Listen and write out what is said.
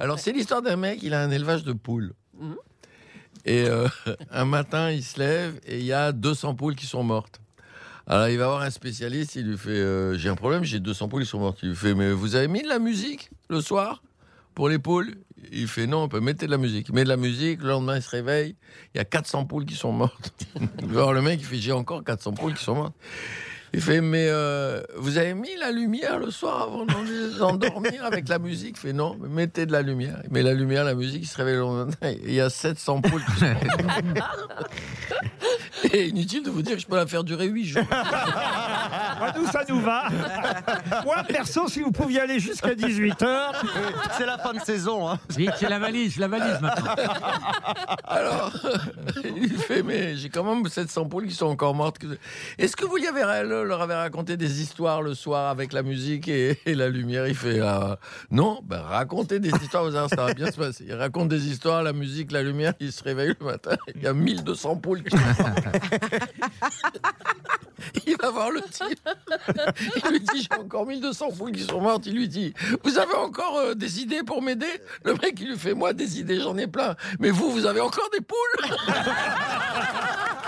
Alors, c'est l'histoire d'un mec, il a un élevage de poules. Et euh, un matin, il se lève et il y a 200 poules qui sont mortes. Alors, il va voir un spécialiste, il lui fait euh, J'ai un problème, j'ai 200 poules qui sont mortes. Il lui fait Mais vous avez mis de la musique le soir pour les poules? Il fait Non, on peut mettre de la musique. Il met de la musique, le lendemain, il se réveille, il y a 400 poules qui sont mortes. Alors, le mec, il fait J'ai encore 400 poules qui sont mortes. Il fait, mais euh, vous avez mis la lumière le soir avant d'endormir avec la musique? Il fait, non, mais mettez de la lumière. Il met la lumière, la musique, il se réveille le lendemain. Il y a 700 poules Et inutile de vous dire que je peux la faire durer 8 jours. Ah, nous, ça nous va. Moi, perso, si vous pouviez aller jusqu'à 18h. C'est la fin de saison. Hein. Vite, c'est la valise, la valise maintenant. Alors, il fait, mais j'ai quand même 700 poules qui sont encore mortes. Est-ce que vous y avez, leur avez raconté des histoires le soir avec la musique et, et la lumière? Il fait, ah, non, ben racontez des histoires, vous allez, ça va bien se passer. Il raconte des histoires, la musique, la lumière, il se réveille le matin, il y a 1200 poules qui sont mortes. Il va voir le type. Il lui dit J'ai encore 1200 poules qui sont mortes. Il lui dit Vous avez encore euh, des idées pour m'aider? Le mec, il lui fait Moi, des idées, j'en ai plein. Mais vous, vous avez encore des poules?